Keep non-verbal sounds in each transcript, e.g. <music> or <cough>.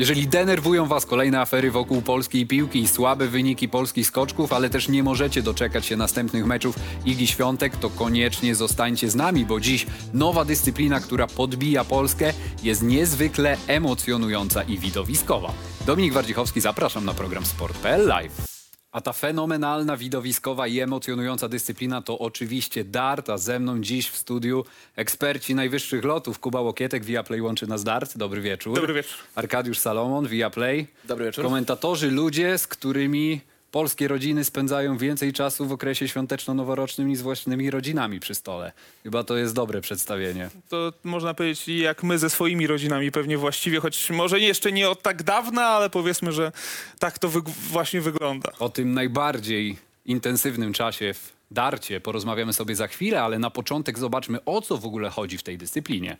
Jeżeli denerwują Was kolejne afery wokół polskiej piłki i słabe wyniki polskich skoczków, ale też nie możecie doczekać się następnych meczów Igi Świątek, to koniecznie zostańcie z nami, bo dziś nowa dyscyplina, która podbija Polskę, jest niezwykle emocjonująca i widowiskowa. Dominik Wardzichowski, zapraszam na program Sport.pl Live. A ta fenomenalna, widowiskowa i emocjonująca dyscyplina to oczywiście dart, a ze mną dziś w studiu eksperci najwyższych lotów. Kuba Łokietek, Viaplay łączy nas dart. Dobry wieczór. Dobry wieczór. Arkadiusz Salomon, Viaplay. Dobry wieczór. Komentatorzy, ludzie, z którymi polskie rodziny spędzają więcej czasu w okresie świąteczno-noworocznym niż z własnymi rodzinami przy stole. Chyba to jest dobre przedstawienie. To można powiedzieć jak my ze swoimi rodzinami pewnie właściwie, choć może jeszcze nie od tak dawna, ale powiedzmy, że tak to wyg- właśnie wygląda. O tym najbardziej intensywnym czasie w darcie porozmawiamy sobie za chwilę, ale na początek zobaczmy o co w ogóle chodzi w tej dyscyplinie.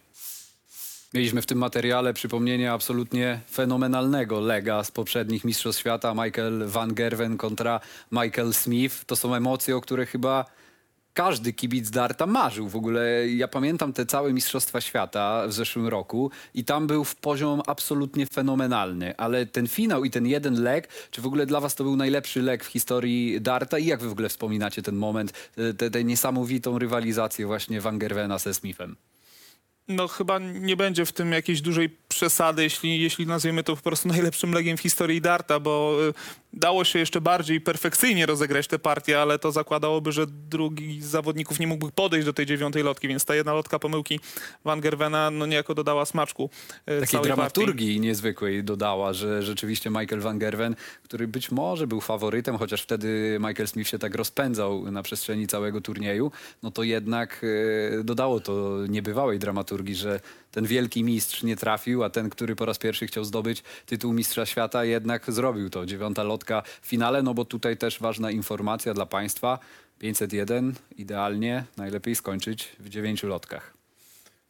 Mieliśmy w tym materiale przypomnienie absolutnie fenomenalnego lega z poprzednich Mistrzostw Świata. Michael Van Gerwen kontra Michael Smith. To są emocje, o które chyba każdy kibic darta marzył. W ogóle ja pamiętam te całe Mistrzostwa Świata w zeszłym roku i tam był w poziom absolutnie fenomenalny. Ale ten finał i ten jeden leg, czy w ogóle dla was to był najlepszy leg w historii darta? I jak wy w ogóle wspominacie ten moment, tę tę niesamowitą rywalizację właśnie Van Gerwena ze Smithem? No chyba nie będzie w tym jakiejś dużej przesady, jeśli, jeśli nazwiemy to po prostu najlepszym legiem w historii darta, bo y, dało się jeszcze bardziej perfekcyjnie rozegrać tę partię, ale to zakładałoby, że drugi z zawodników nie mógłby podejść do tej dziewiątej lotki, więc ta jedna lotka pomyłki Van Gerwena no niejako dodała smaczku y, Takiej całej partii. dramaturgii niezwykłej dodała, że rzeczywiście Michael Van Gerwen, który być może był faworytem, chociaż wtedy Michael Smith się tak rozpędzał na przestrzeni całego turnieju, no to jednak e, dodało to niebywałej dramaturgii, że ten wielki mistrz nie trafił, a ten, który po raz pierwszy chciał zdobyć tytuł mistrza świata, jednak zrobił to. Dziewiąta lotka w finale, no bo tutaj też ważna informacja dla Państwa. 501 idealnie, najlepiej skończyć w dziewięciu lotkach.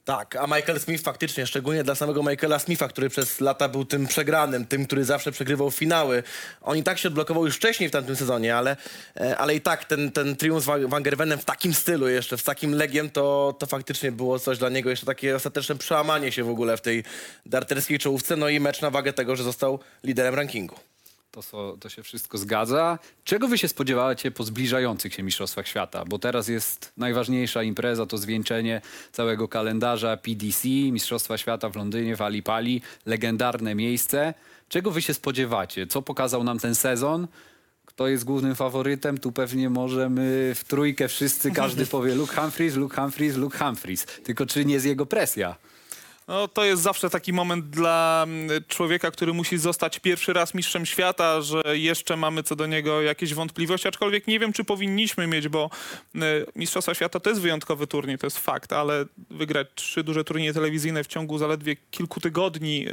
Tak, a Michael Smith faktycznie, szczególnie dla samego Michaela Smitha, który przez lata był tym przegranym, tym, który zawsze przegrywał finały. On i tak się odblokował już wcześniej w tamtym sezonie, ale, e, ale i tak ten, ten triumf z Van Gerwenem w takim stylu jeszcze, z takim legiem, to, to faktycznie było coś dla niego, jeszcze takie ostateczne przełamanie się w ogóle w tej darterskiej czołówce, no i mecz na wagę tego, że został liderem rankingu. To, to się wszystko zgadza. Czego wy się spodziewacie po zbliżających się Mistrzostwach Świata? Bo teraz jest najważniejsza impreza, to zwieńczenie całego kalendarza PDC, Mistrzostwa Świata w Londynie, w Alipali. Legendarne miejsce. Czego wy się spodziewacie? Co pokazał nam ten sezon? Kto jest głównym faworytem? Tu pewnie możemy w trójkę wszyscy, każdy powie Luke Humphries, Luke Humphries, Luke Humphries. Tylko czy nie jest jego presja? No, to jest zawsze taki moment dla mm, człowieka, który musi zostać pierwszy raz mistrzem świata, że jeszcze mamy co do niego jakieś wątpliwości, aczkolwiek nie wiem, czy powinniśmy mieć, bo y, Mistrzostwa Świata to jest wyjątkowy turniej, to jest fakt, ale wygrać trzy duże turnieje telewizyjne w ciągu zaledwie kilku tygodni y,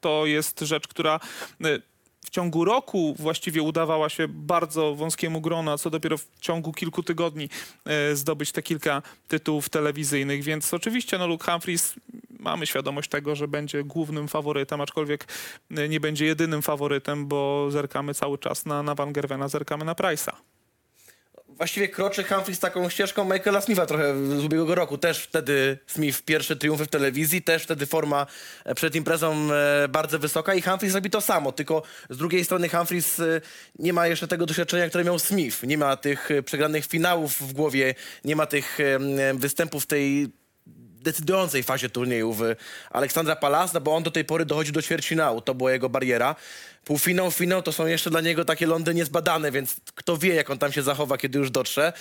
to jest rzecz, która y, w ciągu roku właściwie udawała się bardzo wąskiemu gronu, a co dopiero w ciągu kilku tygodni zdobyć te kilka tytułów telewizyjnych. Więc oczywiście no, Luke Humphries mamy świadomość tego, że będzie głównym faworytem, aczkolwiek e, nie będzie jedynym faworytem, bo zerkamy cały czas na, na Van Gerwena, zerkamy na Price'a. Właściwie kroczy Humphries taką ścieżką Michaela Smitha trochę z ubiegłego roku. Też wtedy Smith pierwsze triumfy w telewizji, też wtedy forma e, przed imprezą e, bardzo wysoka i Humphries robi to samo, tylko z drugiej strony Humphries nie ma jeszcze tego doświadczenia, które miał Smith. Nie ma tych przegranych finałów w głowie, nie ma tych występów tej decydującej fazie turniejów Aleksandra Palas, no bo on do tej pory dochodził do ćwierćfinału, to była jego bariera. Półfinał, finał to są jeszcze dla niego takie lądy niezbadane, więc kto wie, jak on tam się zachowa, kiedy już dotrze.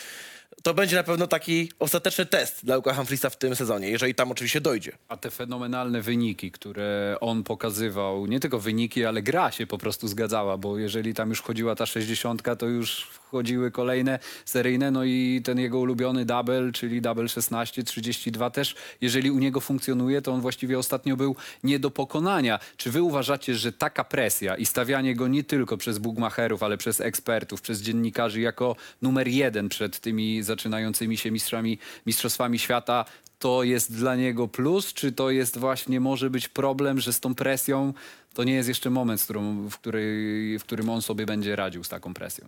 To będzie na pewno taki ostateczny test dla Luka Humphriesa w tym sezonie, jeżeli tam oczywiście dojdzie. A te fenomenalne wyniki, które on pokazywał, nie tylko wyniki, ale gra się po prostu zgadzała, bo jeżeli tam już wchodziła ta 60, to już wchodziły kolejne seryjne, no i ten jego ulubiony double, czyli double 16, 32 też, jeżeli u niego funkcjonuje, to on właściwie ostatnio był nie do pokonania. Czy wy uważacie, że taka presja i stawianie go nie tylko przez bugmacherów, ale przez ekspertów, przez dziennikarzy jako numer jeden przed tymi zaczynającymi się mistrzami, mistrzostwami świata, to jest dla niego plus, czy to jest właśnie może być problem, że z tą presją to nie jest jeszcze moment, z którą, w, w którym on sobie będzie radził z taką presją?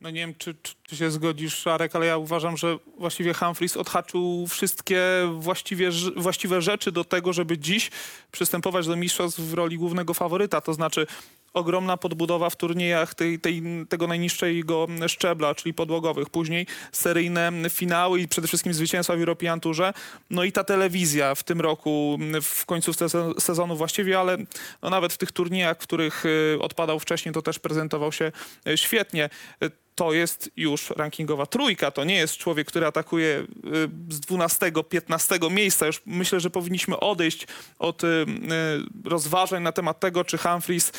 No nie wiem, czy, czy, czy się zgodzisz, Szarek, ale ja uważam, że właściwie Humphries odhaczył wszystkie właściwie, właściwe rzeczy do tego, żeby dziś przystępować do mistrzostw w roli głównego faworyta. To znaczy ogromna podbudowa w turniejach tej, tej, tego najniższego szczebla, czyli podłogowych. Później seryjne finały i przede wszystkim zwycięstwa w European Tourze. No i ta telewizja w tym roku, w końcu sezo- sezonu właściwie, ale no nawet w tych turniejach, w których y, odpadał wcześniej, to też prezentował się y, świetnie. To jest już rankingowa trójka. To nie jest człowiek, który atakuje y, z 12-15 miejsca. Już myślę, że powinniśmy odejść od rozważań na temat tego, czy Humphries y,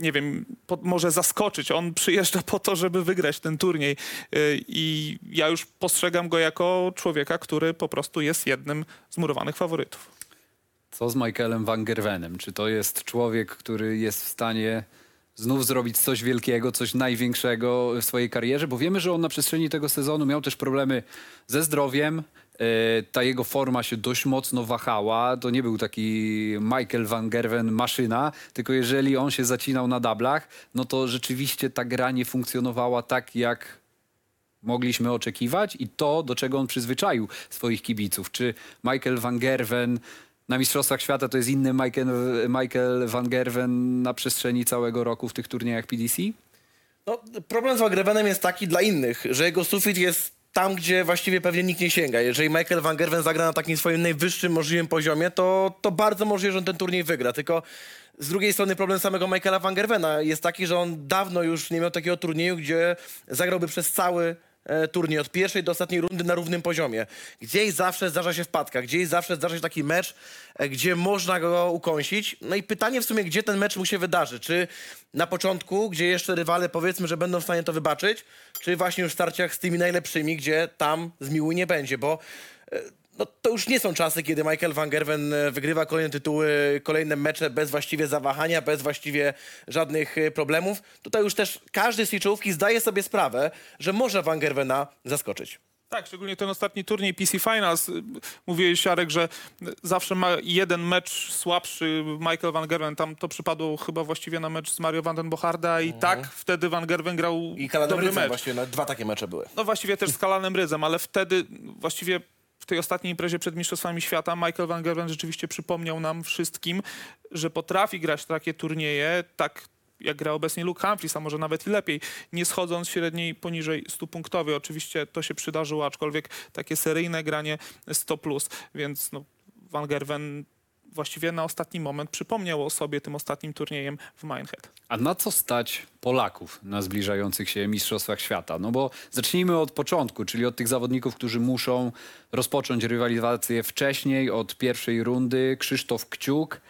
nie wiem, po, może zaskoczyć. On przyjeżdża po to, żeby wygrać ten turniej. Y, I ja już postrzegam go jako człowieka, który po prostu jest jednym z murowanych faworytów. Co z Michaelem Van Gerwenem? Czy to jest człowiek, który jest w stanie znów zrobić coś wielkiego, coś największego w swojej karierze? Bo wiemy, że on na przestrzeni tego sezonu miał też problemy ze zdrowiem. E, Ta jego forma się dość mocno wahała. To nie był taki Michael Van Gerwen maszyna, tylko jeżeli on się zacinał na dablach, no to rzeczywiście ta gra nie funkcjonowała tak, jak mogliśmy oczekiwać i to, do czego on przyzwyczaił swoich kibiców. Czy Michael Van Gerwen na Mistrzostwach Świata to jest inny Michael, Michael Van Gerwen na przestrzeni całego roku w tych turniejach PDC? No, problem z Wagrevenem jest taki dla innych, że jego sufit jest tam, gdzie właściwie pewnie nikt nie sięga. Jeżeli Michael Van Gerwen zagra na takim swoim najwyższym możliwym poziomie, to, to bardzo możliwe, że on ten turniej wygra. Tylko z drugiej strony problem samego Michaela Van Gerwena jest taki, że on dawno już nie miał takiego turnieju, gdzie zagrałby przez cały e, turniej, od pierwszej do ostatniej rundy na równym poziomie. Gdzieś zawsze zdarza się wpadka, gdzieś zawsze zdarza się taki mecz, e, gdzie można go ukąsić. No i pytanie w sumie, gdzie ten mecz mu się wydarzy? Czy na początku, gdzie jeszcze rywale powiedzmy, że będą w stanie to wybaczyć, czy właśnie już w starciach z tymi najlepszymi, gdzie tam zmiłu nie będzie, bo e, no, to już nie są czasy, kiedy Michael Van Gerwen e, wygrywa kolejne tytuły, kolejne mecze bez właściwie zawahania, bez właściwie żadnych e, problemów. Tutaj już też każdy z tej czołówki zdaje sobie sprawę, że może Van Gerwena zaskoczyć. Tak, szczególnie ten ostatni turniej PC Finals. Mówiłeś, Jarek, że zawsze ma jeden mecz słabszy Michael Van Gerwen. Tam to przypadło chyba właściwie na mecz z Mario Van den i tak wtedy Van Gerwen grał Mhm. I dobry Rydzem mecz. właściwie, no, dwa takie mecze były. No właściwie też z Kalanem Rydzem, ale wtedy właściwie w tej ostatniej imprezie przed Mistrzostwami Świata Michael Van Gerwen rzeczywiście przypomniał nam wszystkim, że potrafi grać takie turnieje tak jak gra obecnie Luke Humphries, a może nawet i lepiej, nie schodząc średniej poniżej 100 punktowej. Oczywiście to się przydarzyło, aczkolwiek takie seryjne granie 100+, plus, więc no, Van Gerwen właściwie na ostatni moment przypomniał o sobie tym ostatnim turniejem w Minehead. A na co stać Polaków na zbliżających się Mistrzostwach Świata? No bo zacznijmy od początku, czyli od tych zawodników, którzy muszą rozpocząć rywalizację wcześniej, od pierwszej rundy. Krzysztof Kciuk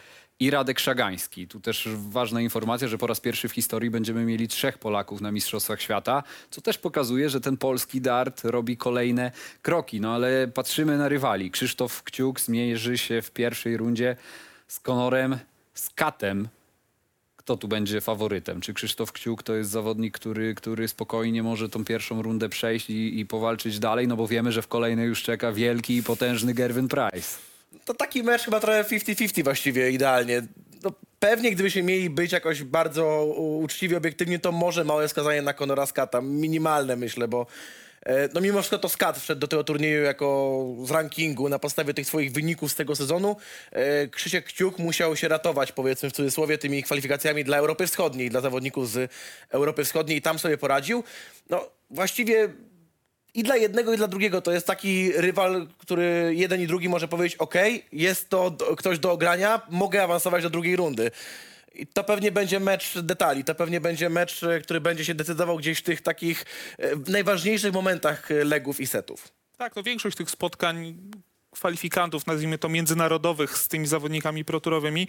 i Radek Szagański. Tu też ważna informacja, że po raz pierwszy w historii będziemy mieli trzech Polaków na Mistrzostwach Świata, co też pokazuje, że ten polski dart robi kolejne kroki. No ale patrzymy na rywali. Krzysztof Kciuk zmierzy się w pierwszej rundzie z Konorem Skatem, kto tu będzie faworytem? Czy Krzysztof Kciuk to jest zawodnik, który, który spokojnie może tą pierwszą rundę przejść i, i powalczyć dalej? No bo wiemy, że w kolejnej już czeka wielki i potężny Gerwin Price. To taki mecz chyba trochę 50-50 właściwie idealnie. No, pewnie gdybyśmy mieli być jakoś bardzo uczciwi, obiektywnie, to może małe wskazanie na Conora Skata. Minimalne myślę, bo e, no mimo wszystko to Skat wszedł do tego turnieju jako z rankingu na podstawie tych swoich wyników z tego sezonu. E, Krzysiek Kciuk musiał się ratować, powiedzmy w cudzysłowie, tymi kwalifikacjami dla Europy Wschodniej, dla zawodników z Europy Wschodniej i tam sobie poradził. No właściwie i dla jednego, i dla drugiego to jest taki rywal, który jeden i drugi może powiedzieć: OK, jest to do, ktoś do ogrania, mogę awansować do drugiej rundy. I to pewnie będzie mecz detali, to pewnie będzie mecz, e, który będzie się decydował gdzieś w tych takich e, najważniejszych momentach e, legów i setów. Tak, no większość tych spotkań kwalifikantów, nazwijmy to międzynarodowych z tymi zawodnikami proturowymi,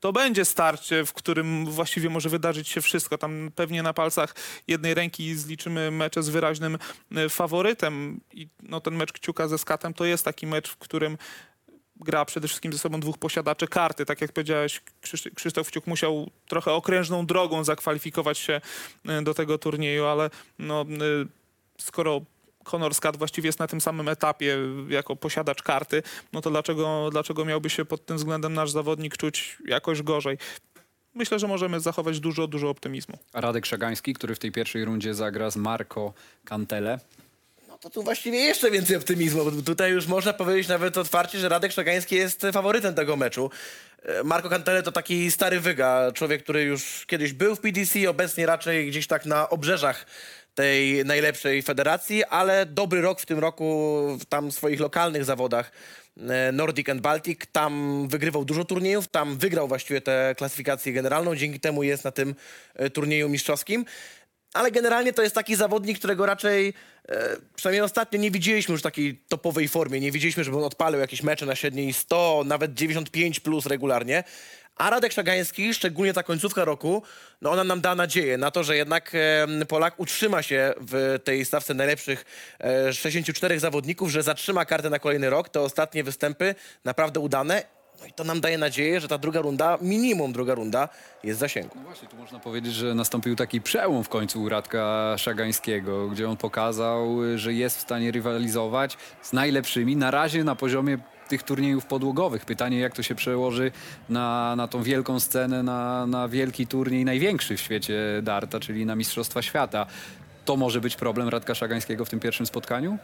to będzie starcie, w którym właściwie może wydarzyć się wszystko. Tam pewnie na palcach jednej ręki zliczymy mecze z wyraźnym e, faworytem. I no, ten mecz Kciuka ze Skatem to jest taki mecz, w którym gra przede wszystkim ze sobą dwóch posiadaczy karty. Tak jak powiedziałeś, Krzysz- Krzysztof Kciuk musiał trochę okrężną drogą zakwalifikować się e, do tego turnieju, ale no, e, skoro Honor Skat właściwie jest na tym samym etapie jako posiadacz karty, no to dlaczego, dlaczego miałby się pod tym względem nasz zawodnik czuć jakoś gorzej? myślę, że możemy zachować dużo, dużo optymizmu. A Radek Szagański, który w tej pierwszej rundzie zagra z Marco Cantele. No to tu właściwie jeszcze więcej optymizmu, bo tutaj już można powiedzieć nawet otwarcie, że Radek Szagański jest faworytem tego meczu. E, Marco Cantele to taki stary wyga, człowiek, który już kiedyś był w PDC, obecnie raczej gdzieś tak na obrzeżach tej najlepszej federacji, ale dobry rok w tym roku w tam swoich lokalnych zawodach e, Nordic and Baltic. Tam wygrywał dużo turniejów, tam wygrał właściwie tę klasyfikację generalną, dzięki temu jest na tym e, turnieju mistrzowskim. Ale generalnie to jest taki zawodnik, którego raczej, e, przynajmniej ostatnio, nie widzieliśmy już w takiej topowej formie. Nie widzieliśmy, żeby on odpalił jakieś mecze na średniej 100, nawet 95 plus regularnie. A Radek Szagański, szczególnie ta końcówka roku, no ona nam da nadzieję na to, że jednak e, Polak utrzyma się w tej stawce najlepszych e, 64 zawodników, że zatrzyma kartę na kolejny rok. Te ostatnie występy naprawdę udane. No i to nam daje nadzieję, że ta druga runda, minimum druga runda, jest w zasięgu. No właśnie, tu można powiedzieć, że nastąpił taki przełom w końcu u Radka Szagańskiego, gdzie on pokazał, że jest w stanie rywalizować z najlepszymi na razie na poziomie tych turniejów podłogowych. Pytanie, jak to się przełoży na, na tą wielką scenę, na, na wielki turniej, największy w świecie darta, czyli na Mistrzostwa Świata. To może być problem Radka Szagańskiego w tym pierwszym spotkaniu?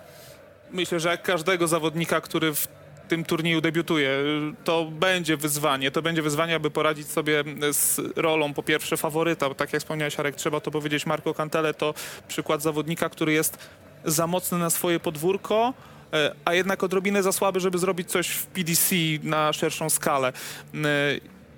Myślę, że jak każdego zawodnika, który w tym turnieju debiutuje, to będzie wyzwanie. To będzie wyzwanie, aby poradzić sobie z rolą po pierwsze faworyta. Tak jak wspomniałeś, Arek, trzeba to powiedzieć. Marco Cantele to przykład zawodnika, który jest za mocny na swoje podwórko, e, a jednak odrobinę za słaby, żeby zrobić coś w PDC na szerszą skalę.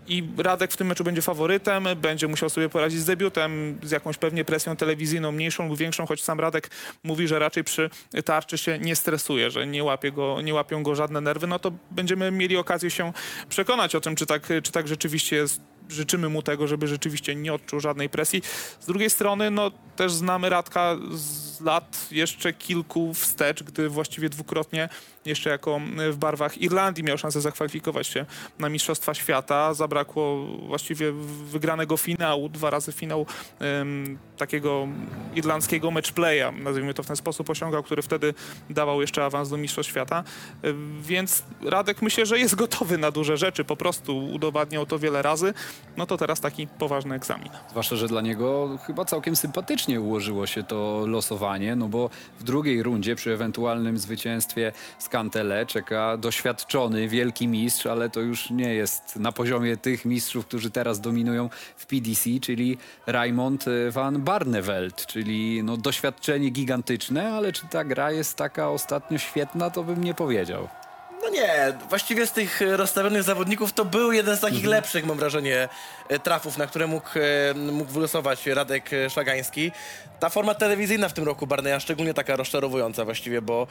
I Radek w tym meczu będzie faworytem, będzie musiał sobie poradzić z debiutem, z jakąś pewnie presją telewizyjną, mniejszą lub większą, choć sam Radek mówi, że raczej przy tarczy się nie stresuje, że nie, łapie go, nie łapią go żadne nerwy, no to będziemy mieli okazję się przekonać o tym, czy tak, czy tak rzeczywiście jest. Życzymy mu tego, żeby rzeczywiście nie odczuł żadnej presji. Z drugiej strony, no też znamy Radka z lat jeszcze kilku wstecz, gdy właściwie dwukrotnie jeszcze jako w barwach Irlandii miał szansę zakwalifikować się na Mistrzostwa Świata. Zabrakło właściwie wygranego finału, dwa razy finał takiego irlandzkiego matchplaya, nazwijmy to w ten sposób, osiągał, który wtedy dawał jeszcze awans do Mistrzostw Świata. Więc Radek myślę, że jest gotowy na duże rzeczy, po prostu udowadniał to wiele razy. No to teraz taki poważny egzamin. Zwłaszcza, że dla niego chyba całkiem sympatycznie ułożyło się to losowanie, no bo w drugiej rundzie przy ewentualnym zwycięstwie z Kantele czeka doświadczony wielki mistrz, ale to już nie jest na poziomie tych mistrzów, którzy teraz dominują w PDC, czyli Raymond e, van Barneveld, czyli no doświadczenie gigantyczne, ale czy ta gra jest taka ostatnio świetna, to bym nie powiedział. Nie, właściwie z tych e, rozstawionych zawodników to był jeden z takich lepszych, mam wrażenie, e, trafów, na które mógł, e, mógł wylosować Radek Szagański. Ta forma telewizyjna w tym roku Barneya szczególnie taka rozczarowująca właściwie, bo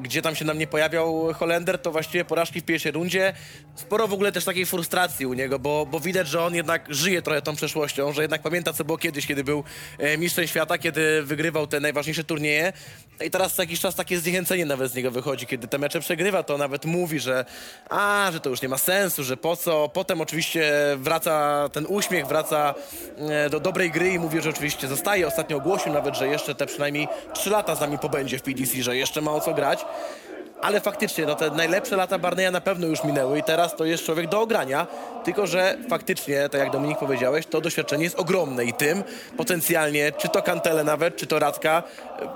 gdzie tam się nam nie pojawiał Holender, to właściwie porażki w pierwszej rundzie. Sporo w ogóle też takiej frustracji u niego, bo, bo widać, że on jednak żyje trochę tą przeszłością, że jednak pamięta, co było kiedyś, kiedy był mistrzem świata, kiedy wygrywał te najważniejsze turnieje. No I teraz co jakiś czas takie zniechęcenie nawet z niego wychodzi, kiedy te mecze przegrywa, to nawet mówi, że a, że to już nie ma sensu, że po co. Potem oczywiście wraca ten uśmiech, wraca e, do dobrej gry i mówi, że oczywiście zostaje. Ostatnio ogłosił nawet, że jeszcze te przynajmniej 3 lata z nami pobędzie w PDC, że jeszcze ma o co grać. Ale faktycznie, no te najlepsze lata Barneya na pewno już minęły i teraz to jest człowiek do ogrania. Tylko, że faktycznie, tak jak Dominik powiedziałeś, to doświadczenie jest ogromne i tym potencjalnie, czy to Kantele nawet, czy to Radka,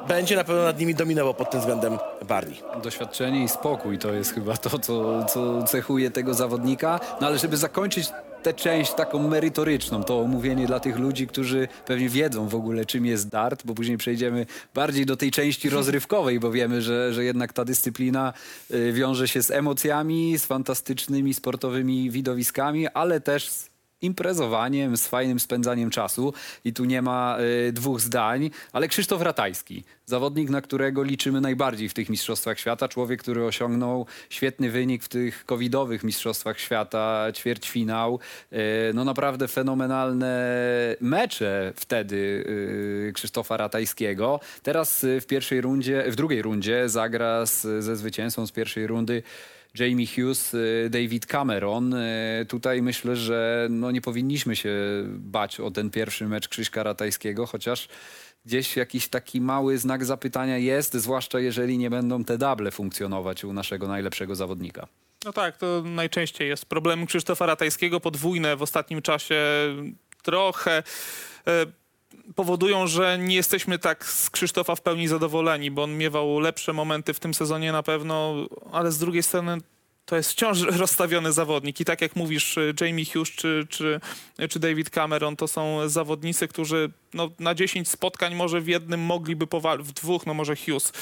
będzie na pewno nad nimi dominował pod tym względem Barney. Doświadczenie i spokój to jest chyba to, co, co cechuje tego zawodnika. No ale żeby zakończyć tę część taką merytoryczną, to omówienie dla tych ludzi, którzy pewnie wiedzą w ogóle czym jest dart, bo później przejdziemy bardziej do tej części rozrywkowej, bo wiemy, że, że jednak ta dyscyplina y, wiąże się z emocjami, z fantastycznymi sportowymi widowiskami, ale też z imprezowaniem, z fajnym spędzaniem czasu. I tu nie ma y, dwóch zdań, ale Krzysztof Ratajski, zawodnik, na którego liczymy najbardziej w tych Mistrzostwach Świata, człowiek, który osiągnął świetny wynik w tych covidowych Mistrzostwach Świata, ćwierćfinał, y, no naprawdę fenomenalne mecze wtedy y, Krzysztofa Ratajskiego. Teraz y, w pierwszej rundzie, w drugiej rundzie zagra z, ze zwycięzcą z pierwszej rundy Jamie Hughes, y, David Cameron. Y, Tutaj myślę, że no nie powinniśmy się bać o ten pierwszy mecz Krzyśka Ratajskiego, chociaż gdzieś jakiś taki mały znak zapytania jest, zwłaszcza jeżeli nie będą te dable funkcjonować u naszego najlepszego zawodnika. No tak, to najczęściej jest problem Krzysztofa Ratajskiego, podwójne w ostatnim czasie trochę e, powodują, że nie jesteśmy tak z Krzysztofa w pełni zadowoleni, bo on miewał lepsze momenty w tym sezonie na pewno, ale z drugiej strony to jest wciąż <laughs> rozstawiony zawodnik. I tak jak mówisz, y, Jamie Hughes czy, czy, czy David Cameron to są zawodnicy, którzy no, na 10 spotkań może w jednym mogliby powalczyć, w dwóch, no może Hughes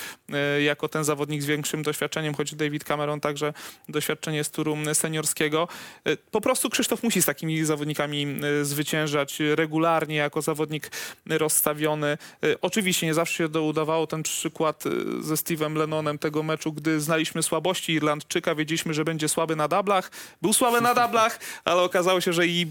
y, jako ten zawodnik z większym doświadczeniem, choć David Cameron także doświadczenie z turu seniorskiego. Y, Po prostu Krzysztof musi z takimi zawodnikami y, zwyciężać regularnie jako zawodnik rozstawiony. Oczywiście nie zawsze się udawało. Ten przykład ze Steve'em Lennonem tego meczu, gdy znaliśmy słabości Irlandczyka, wiedzieliśmy, że będzie słaby na dablach. Był słaby na dablach, ale okazało się, że i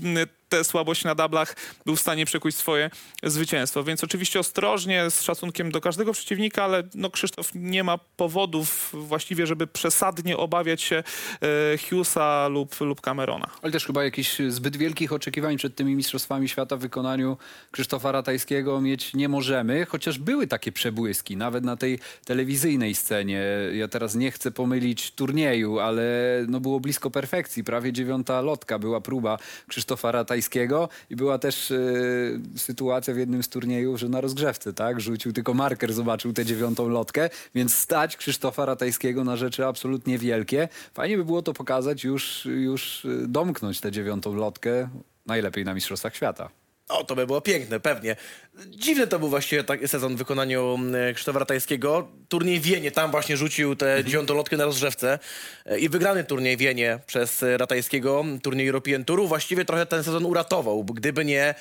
tę słabość na dablach był w stanie przekuć swoje zwycięstwo. Więc oczywiście ostrożnie, z szacunkiem do każdego przeciwnika, ale no Krzysztof nie ma powodów właściwie, żeby przesadnie obawiać się e, Hughesa lub, lub Camerona. Ale też chyba jakichś zbyt wielkich oczekiwań przed tymi Mistrzostwami Świata w wykonaniu Krzysztofa Ratajskiego mieć nie możemy, chociaż były takie przebłyski, nawet na tej telewizyjnej scenie. Ja teraz nie chcę pomylić turnieju, ale no było blisko perfekcji. Prawie dziewiąta lotka była próba Krzysztofa Ratajskiego i była też e, sytuacja w jednym z turniejów, że na rozgrzewce, tak, rzucił tylko marker, zobaczył tę dziewiątą lotkę, więc stać Krzysztofa Ratajskiego na rzeczy absolutnie wielkie. Fajnie by było to pokazać już, już e, domknąć tę dziewiątą lotkę, najlepiej na Mistrzostwach Świata. O, to by było piękne, pewnie. Dziwny to był właściwie taki sezon w wykonaniu e, Krzysztofa Ratajskiego. Turniej Wienie, tam właśnie rzucił tę dziewiątą lotkę na rozgrzewce E, i wygrany turniej Wienie przez e, Ratajskiego, turniej European Touru, właściwie trochę ten sezon uratował, gdyby nie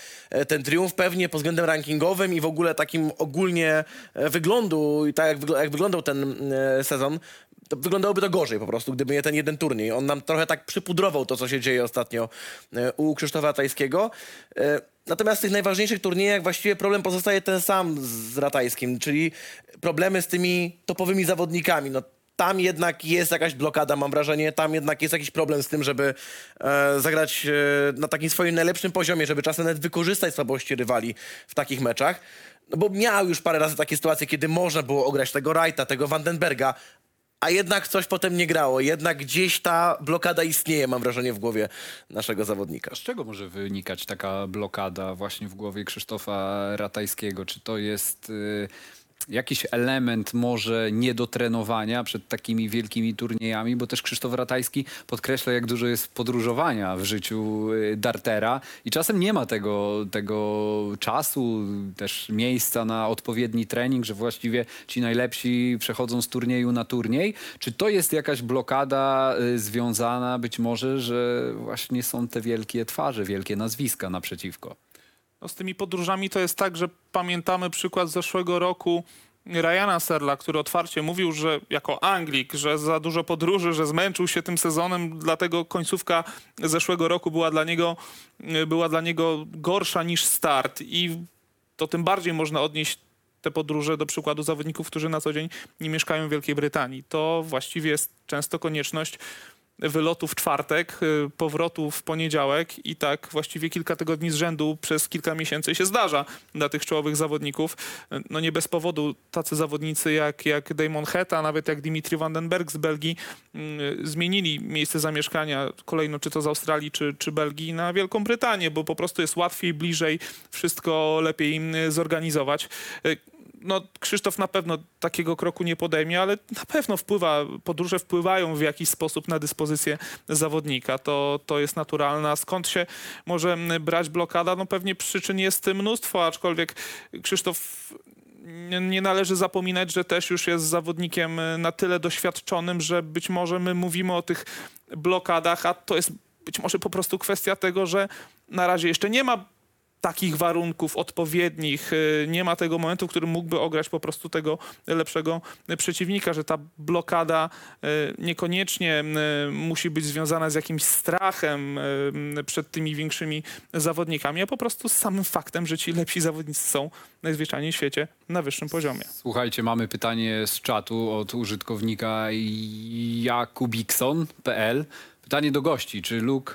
ten triumf pewnie pod względem rankingowym i w ogóle takim ogólnie wyglądu i tak jak, wygl- jak wyglądał ten e, sezon, to wyglądałoby to gorzej po prostu, gdyby nie ten jeden turniej. On nam trochę tak przypudrował to, co się dzieje ostatnio e, u Krzysztofa Ratajskiego. E, Natomiast w tych najważniejszych turniejach właściwie problem pozostaje ten sam z Ratajskim, czyli problemy z tymi topowymi zawodnikami. No, tam jednak jest jakaś blokada, mam wrażenie, tam jednak jest jakiś problem z tym, żeby e, zagrać e, na takim swoim najlepszym poziomie, żeby czasem nawet wykorzystać słabości rywali w takich meczach. No bo miał już parę razy takie sytuacje, kiedy można było ograć tego Wrighta, tego Vandenberga, a jednak coś potem nie grało. Jednak gdzieś ta blokada istnieje, mam wrażenie, w głowie naszego zawodnika. Z czego może wynikać taka blokada właśnie w głowie Krzysztofa Ratajskiego? Czy to jest y, jakiś element może niedotrenowania przed takimi wielkimi turniejami? Bo też Krzysztof Ratajski podkreśla, jak dużo jest podróżowania w życiu y, dartera i czasem nie ma tego, tego czasu, też miejsca na odpowiedni trening, że właściwie ci najlepsi przechodzą z turnieju na turniej. Czy to jest jakaś blokada y, związana być może, że właśnie są te wielkie twarze, wielkie nazwiska naprzeciwko? No z tymi podróżami to jest tak, że pamiętamy przykład z zeszłego roku Ryana Serla, który otwarcie mówił, że jako Anglik, że za dużo podróży, że zmęczył się tym sezonem, dlatego końcówka zeszłego roku była dla niego, była dla niego gorsza niż start i to tym bardziej można odnieść te podróże do przykładu zawodników, którzy na co dzień nie mieszkają w Wielkiej Brytanii. To właściwie jest często konieczność wylotu w czwartek, y, powrotu w poniedziałek i tak właściwie kilka tygodni z rzędu przez kilka miesięcy się zdarza dla tych czołowych zawodników. Y, No nie bez powodu tacy zawodnicy jak, jak Damon Heta, nawet jak Dimitri Vandenberg z Belgii y, zmienili miejsce zamieszkania kolejno czy to z Australii, czy, czy Belgii na Wielką Brytanię, bo po prostu jest łatwiej, bliżej, wszystko lepiej zorganizować. No, Krzysztof na pewno takiego kroku nie podejmie, ale na pewno wpływa, podróże wpływają w jakiś sposób na dyspozycję zawodnika. To, to jest naturalne. A skąd się może brać blokada? No pewnie przyczyn jest mnóstwo, aczkolwiek Krzysztof nie, należy zapominać, że też już jest zawodnikiem y, na tyle doświadczonym, że być może my mówimy o tych blokadach, a to jest być może po prostu kwestia tego, że na razie jeszcze nie ma takich warunków odpowiednich, y, nie ma tego momentu, w którym mógłby ograć po prostu tego lepszego przeciwnika, że ta blokada y, niekoniecznie y, musi być związana z jakimś strachem przed tymi większymi zawodnikami, a po prostu z samym faktem, że ci lepsi zawodnicy są najzwyczajniej w świecie na wyższym poziomie. Słuchajcie, mamy pytanie z czatu od użytkownika jakubikson.pl. Pytanie do gości, czy Luke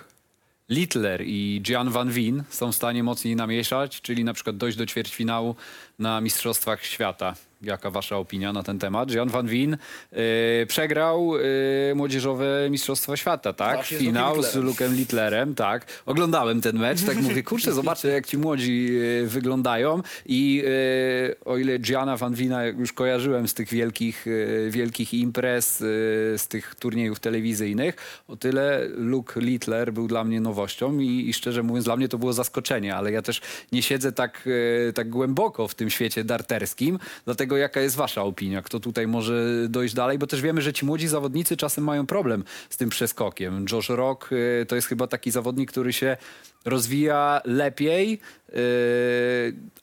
Littler i Gian Van Wien są w stanie mocniej namieszać, czyli na przykład dojść do ćwierćfinału na Mistrzostwach Świata? Jaka wasza opinia na ten temat? Jan van Wien y, przegrał y, młodzieżowe Mistrzostwa Świata, tak? Właśnie z Finał z. Lukem Littlerem, tak. Oglądałem ten mecz, tak mówię, kurczę, <laughs> zobaczę jak ci młodzi y, wyglądają i y, o ile Gianna van Wiena już kojarzyłem z tych wielkich, y, wielkich imprez, y, z tych turniejów telewizyjnych, o tyle Luke Littler był dla mnie nowością i, i szczerze mówiąc dla mnie to było zaskoczenie, ale ja też nie siedzę tak, y, tak głęboko w tym świecie darterskim, dlatego jaka jest wasza opinia? Kto tutaj może dojść dalej? Bo też wiemy, że ci młodzi zawodnicy czasem mają problem z tym przeskokiem. Josh Rock y, to jest chyba taki zawodnik, który się rozwija lepiej, y,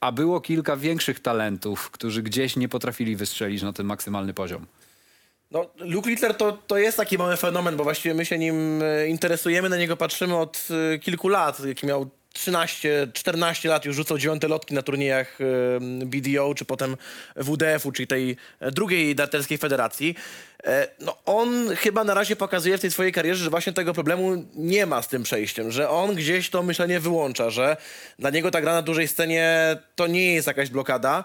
a było kilka większych talentów, którzy gdzieś nie potrafili wystrzelić na ten maksymalny poziom. No, Luke Littler to, to jest taki mały fenomen, bo właściwie my się nim e, interesujemy, na niego patrzymy od e, kilku lat. Jaki miał 13, 14 lat, już rzucał dziewiąte lotki na turniejach BDO, czy potem WDF-u, czyli tej e, drugiej darterskiej federacji. E, No, on chyba na razie pokazuje w tej swojej karierze, że właśnie tego problemu nie ma z tym przejściem, że on gdzieś to myślenie wyłącza, że dla niego ta gra na dużej scenie to nie jest jakaś blokada.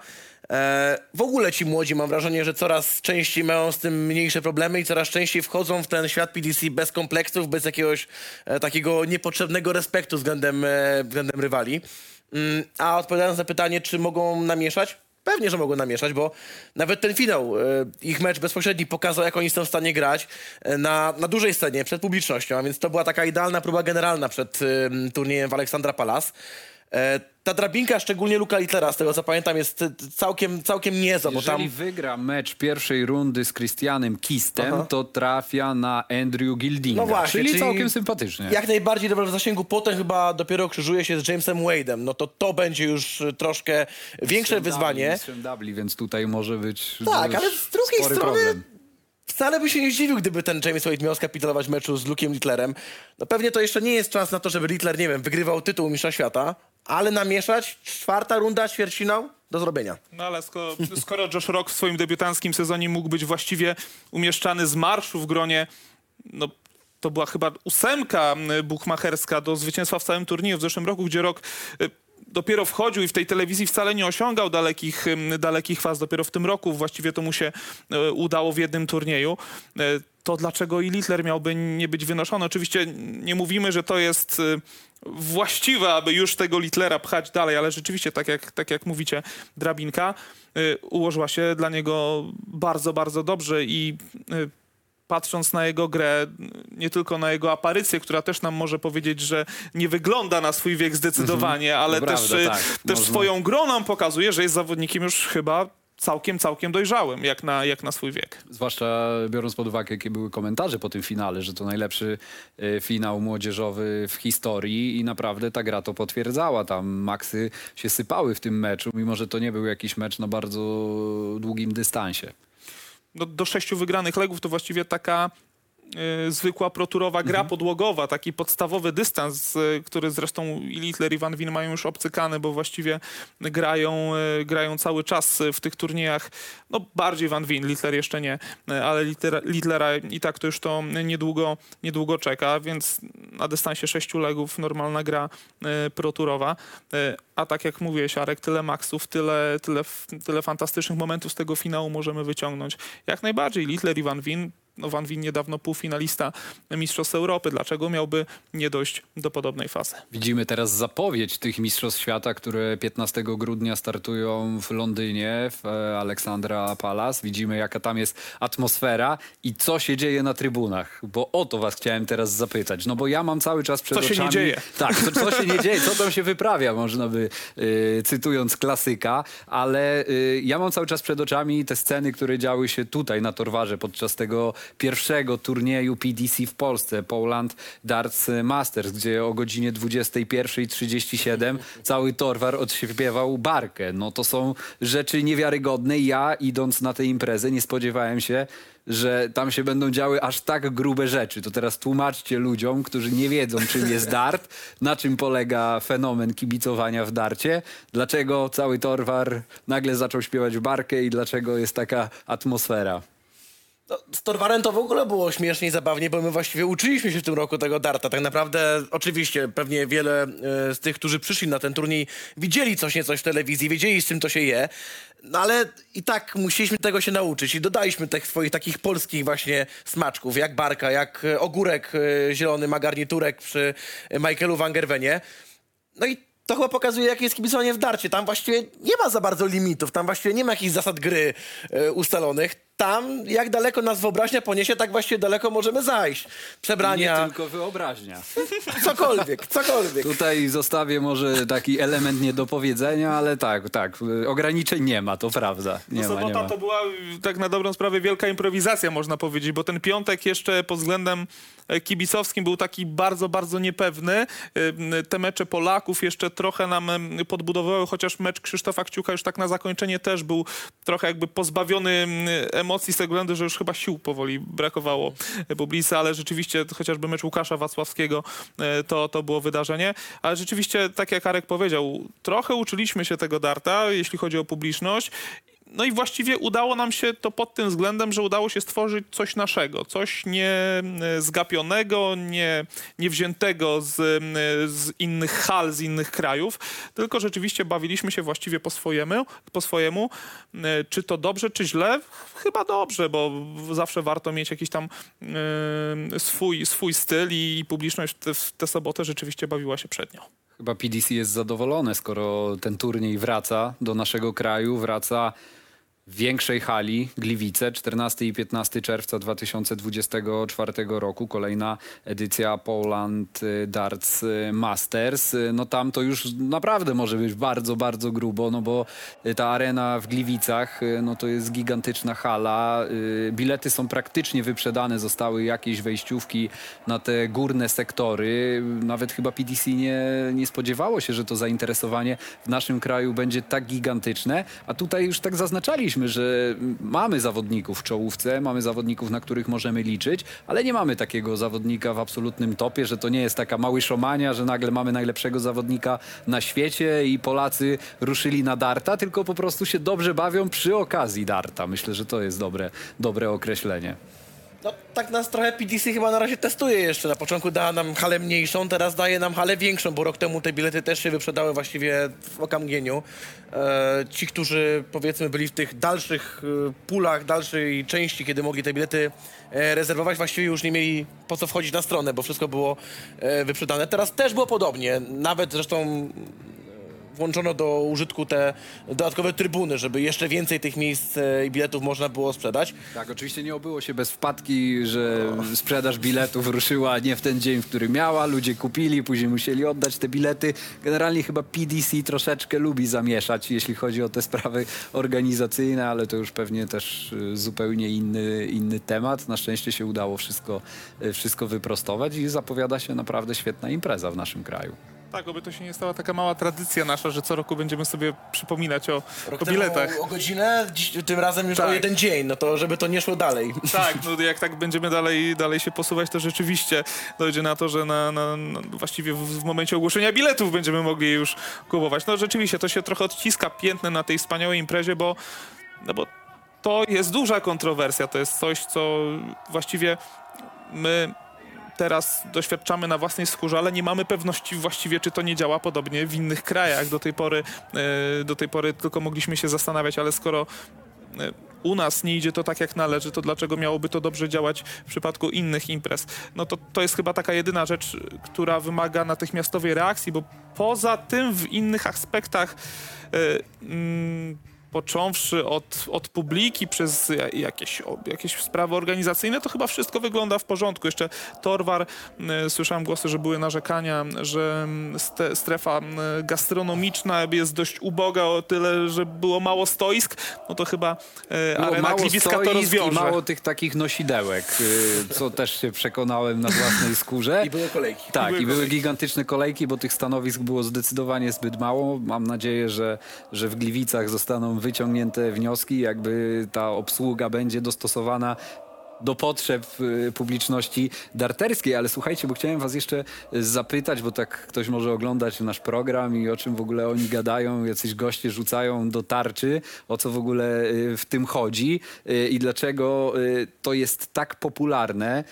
E, w ogóle ci młodzi mam wrażenie, że coraz częściej mają z tym mniejsze problemy i coraz częściej wchodzą w ten świat PDC bez kompleksów, bez jakiegoś e, takiego niepotrzebnego respektu względem, e, względem rywali. Mm, a odpowiadając na pytanie, czy mogą namieszać? Pewnie, że mogą namieszać, bo nawet ten finał, e, ich mecz bezpośredni pokazał, jak oni są w stanie grać e, na, na dużej scenie, przed publicznością, a więc to była taka idealna próba generalna przed e, turniejem w Aleksandra Palace. E, ta drabinka, szczególnie Luka Litlera, z tego co pamiętam, jest całkiem, całkiem niezła, bo Jeżeli tam... wygra mecz pierwszej rundy z Christianem Kistem, Aha. to trafia na Andrew Gildinga, No właśnie, czyli, czyli całkiem sympatycznie. Jak najbardziej dobrze w zasięgu, potem chyba dopiero krzyżuje się z Jamesem Wade'em. No to to będzie już e, troszkę większe Mistrzem wyzwanie. Dubli, mistrzem Dubli, więc tutaj może być Tak, ale z drugiej strony problem. wcale by się nie zdziwił, gdyby ten James Wade miał skapitulować meczu z Luke'em Littlerem. No pewnie to jeszcze nie jest czas na to, żeby Littler, nie wiem, wygrywał tytuł mistrza świata, ale namieszać czwarta runda, ćwierćfinał do zrobienia. No ale skoro, skoro Josh Rock w swoim debiutanckim sezonie mógł być właściwie umieszczany z marszu w gronie, no to była chyba ósemka buchmacherska do zwycięstwa w całym turnieju w zeszłym roku, gdzie Rock y, dopiero wchodził i w tej telewizji wcale nie osiągał dalekich, dalekich faz. Dopiero w tym roku właściwie to mu się y, udało w jednym turnieju. Y, To dlaczego i Littler miałby nie być wynoszony? Oczywiście nie mówimy, że to jest właściwe, aby już tego Littlera pchać dalej, ale rzeczywiście, tak jak, tak jak mówicie, drabinka y, ułożyła się dla niego bardzo, bardzo dobrze i y, patrząc na jego grę, nie tylko na jego aparycję, która też nam może powiedzieć, że nie wygląda na swój wiek zdecydowanie, ale To też, y, tak. też Można- swoją grą nam pokazuje, że jest zawodnikiem już chyba całkiem, całkiem dojrzałym, jak na, jak na swój wiek. Zwłaszcza biorąc pod uwagę, jakie były komentarze po tym finale, że to najlepszy e, finał młodzieżowy w historii i naprawdę ta gra to potwierdzała. Tam maksy się sypały w tym meczu, mimo że to nie był jakiś mecz na bardzo długim dystansie. do, do sześciu wygranych legów to właściwie taka zwykła proturowa gra podłogowa, taki podstawowy dystans, y, który zresztą i Littler i Van Wien mają już obcykany, bo właściwie grają, y, grają cały czas y, w tych turniejach. No bardziej Van Wien, Littler jeszcze nie, y, ale Littler, Littlera i tak to już to niedługo, niedługo czeka, więc na dystansie sześciu legów normalna gra y, proturowa. Y, A tak jak mówiłeś, Arek, tyle maksów, tyle, tyle, tyle fantastycznych momentów z tego finału możemy wyciągnąć. Jak najbardziej Littler i Van Wien no Van Wien niedawno półfinalista Mistrzostw Europy. Dlaczego miałby nie dojść do podobnej fazy? Widzimy teraz zapowiedź tych Mistrzostw Świata, które 15 grudnia startują w Londynie, w e, Alexandra Palace. Widzimy, jaka tam jest atmosfera i co się dzieje na trybunach. Bo o to was chciałem teraz zapytać. No bo ja mam cały czas przed Co się nie oczami... dzieje? Tak, co, co się nie dzieje, co tam się wyprawia, można by, y, cytując klasyka, ale y, ja mam cały czas przed oczami te sceny, które działy się tutaj na Torwarze podczas tego pierwszego turnieju PDC w Polsce, Poland Darts Masters, gdzie o godzinie 21.37 cały Torwar odśpiewał barkę. No to są rzeczy niewiarygodne. Ja idąc na tę imprezę nie spodziewałem się, że tam się będą działy aż tak grube rzeczy. To teraz tłumaczcie ludziom, którzy nie wiedzą, czym jest <laughs> dart, na czym polega fenomen kibicowania w darcie, dlaczego cały Torwar nagle zaczął śpiewać barkę i dlaczego jest taka atmosfera. No, z Torwarem to w ogóle było śmiesznie i zabawnie, bo my właściwie uczyliśmy się w tym roku tego darta. Tak naprawdę, oczywiście, pewnie wiele e, z tych, którzy przyszli na ten turniej, widzieli coś niecoś w telewizji, wiedzieli z czym to się je, no ale i tak musieliśmy tego się nauczyć i dodaliśmy tych swoich takich polskich właśnie smaczków, jak barka, jak e, ogórek e, zielony ma garniturek przy Michaelu Van Gerwenie. No i to chyba pokazuje, jakie jest kibicowanie w darcie. Tam właściwie nie ma za bardzo limitów, tam właściwie nie ma jakichś zasad gry ustalonych. Tam jak daleko nas wyobraźnia poniesie, tak właściwie daleko możemy zajść. Nie Przebrania, tylko wyobraźnia. <laughs> cokolwiek, cokolwiek. Tutaj zostawię może taki element niedopowiedzenia, ale tak, tak, ograniczeń nie ma, to prawda. Nie No ma, nie sobota ma. to była y, tak na dobrą sprawę wielka improwizacja, można powiedzieć, bo ten piątek jeszcze pod względem e, kibicowskim był taki bardzo, bardzo niepewny. Y, Te mecze Polaków jeszcze trochę nam podbudowały, chociaż mecz Krzysztofa Kciuka już tak na zakończenie też był trochę jakby pozbawiony em, emocji z tego względu, że już chyba sił powoli brakowało Publisa, ale rzeczywiście chociażby mecz Łukasza Wacławskiego e, to, to było wydarzenie. Ale rzeczywiście, tak jak Arek powiedział, trochę uczyliśmy się tego darta, jeśli chodzi o publiczność. No i właściwie udało nam się to pod tym względem, że udało się stworzyć coś naszego, coś nie e, zgapionego, nie, nie wziętego z, e, z innych hal, z innych krajów, tylko rzeczywiście bawiliśmy się właściwie po swojemu. Po swojemu. E, Czy to dobrze, czy źle? Chyba dobrze, bo zawsze warto mieć jakiś tam e, swój, swój styl i publiczność w tę w tę sobotę rzeczywiście bawiła się przednio. Chyba PDC jest zadowolone, skoro ten turniej wraca do naszego kraju, wraca w większej hali Gliwice 14 i 15 czerwca 2024 roku. Kolejna edycja Poland y, Darts y, Masters. Y, No tam to już naprawdę może być bardzo, bardzo grubo, no bo ta arena w Gliwicach, no to jest gigantyczna hala. Bilety są praktycznie wyprzedane, zostały jakieś wejściówki na te górne sektory. Nawet chyba PDC nie, nie spodziewało się, że to zainteresowanie w naszym kraju będzie tak gigantyczne, a tutaj już tak zaznaczaliśmy, że mamy zawodników w czołówce, mamy zawodników, na których możemy liczyć, ale nie mamy takiego zawodnika w absolutnym topie, że to nie jest taka mały szomania, że nagle mamy najlepszego zawodnika na świecie i Polacy ruszyli na darta, tylko po prostu się dobrze bawią przy okazji darta. Myślę, że to jest dobre, dobre określenie. No, tak nas trochę PDC chyba na razie testuje jeszcze. Na początku dała nam halę mniejszą, teraz daje nam halę większą, bo rok temu te bilety też się wyprzedały właściwie w okamgnieniu. E, ci, którzy powiedzmy byli w tych dalszych e, pulach, dalszej części, kiedy mogli te bilety e, rezerwować, właściwie już nie mieli po co wchodzić na stronę, bo wszystko było e, wyprzedane. Teraz też było podobnie. Nawet zresztą włączono do użytku te dodatkowe trybuny, żeby jeszcze więcej tych miejsc e, i biletów można było sprzedać. Tak, oczywiście nie obyło się bez wpadki, że sprzedaż biletów ruszyła nie w ten dzień, w który miała. Ludzie kupili, później musieli oddać te bilety. Generalnie chyba PDC troszeczkę lubi zamieszać, jeśli chodzi o te sprawy organizacyjne, ale to już pewnie też y, zupełnie inny, inny temat. Na szczęście się udało wszystko, y, wszystko wyprostować i zapowiada się naprawdę świetna impreza w naszym kraju. Tak, oby to się nie stała taka mała tradycja nasza, że co roku będziemy sobie przypominać o, Rok o temu biletach. o godzinę, dziś, tym razem już Tak. o jeden dzień, no to żeby to nie szło dalej. Tak, <laughs> no jak tak będziemy dalej, dalej się posuwać, to rzeczywiście dojdzie na to, że na, na, na, właściwie w, w momencie ogłoszenia biletów będziemy mogli już kupować. No rzeczywiście, to się trochę odciska piętne na tej wspaniałej imprezie, bo, no bo to jest duża kontrowersja, to jest coś, co właściwie my teraz doświadczamy na własnej skórze, ale nie mamy pewności właściwie, czy to nie działa podobnie w innych krajach. Do tej pory, e, do tej pory tylko mogliśmy się zastanawiać, ale skoro e, u nas nie idzie to tak jak należy, to dlaczego miałoby to dobrze działać w przypadku innych imprez? No to, to jest chyba taka jedyna rzecz, która wymaga natychmiastowej reakcji, bo poza tym w innych aspektach e, mm, począwszy od, od publiki przez ja- jakieś, jakieś sprawy organizacyjne, to chyba wszystko wygląda w porządku. Jeszcze Torwar, y, słyszałem głosy, że były narzekania, że ste, strefa gastronomiczna jest dość uboga o tyle, że było mało stoisk, no to chyba y, Było arena mało Gliwicka to stoisk i rozwiąże. mało tych takich nosidełek, y, co też się przekonałem na własnej skórze. I były kolejki. Tak, były i były kolejki. gigantyczne kolejki, bo tych stanowisk było zdecydowanie zbyt mało. Mam nadzieję, że, że w Gliwicach zostaną wyciągnięte wnioski, jakby ta obsługa będzie dostosowana do potrzeb y, publiczności darterskiej, ale słuchajcie, bo chciałem was jeszcze zapytać, bo tak ktoś może oglądać nasz program i o czym w ogóle oni gadają, jacyś goście rzucają do tarczy, o co w ogóle y, w tym chodzi y, i dlaczego to jest tak popularne.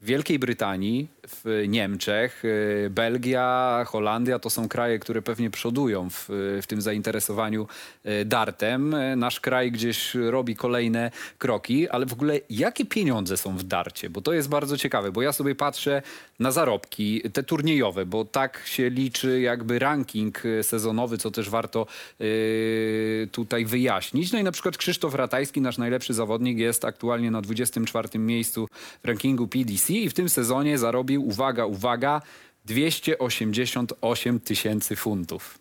W Wielkiej Brytanii, w Niemczech, y, Belgia, Holandia to są kraje, które pewnie przodują w, w tym zainteresowaniu y, dartem. Y, Nasz kraj gdzieś robi kolejne kroki, ale w ogóle jakie pieniądze są w darcie? Bo to jest bardzo ciekawe, bo ja sobie patrzę na zarobki, te turniejowe, bo tak się liczy jakby ranking y, sezonowy, co też warto y, tutaj wyjaśnić. No i na przykład Krzysztof Ratajski, nasz najlepszy zawodnik, jest aktualnie na 24 miejscu w rankingu PDC i w tym sezonie zarobił, uwaga, uwaga, 288 tysięcy funtów.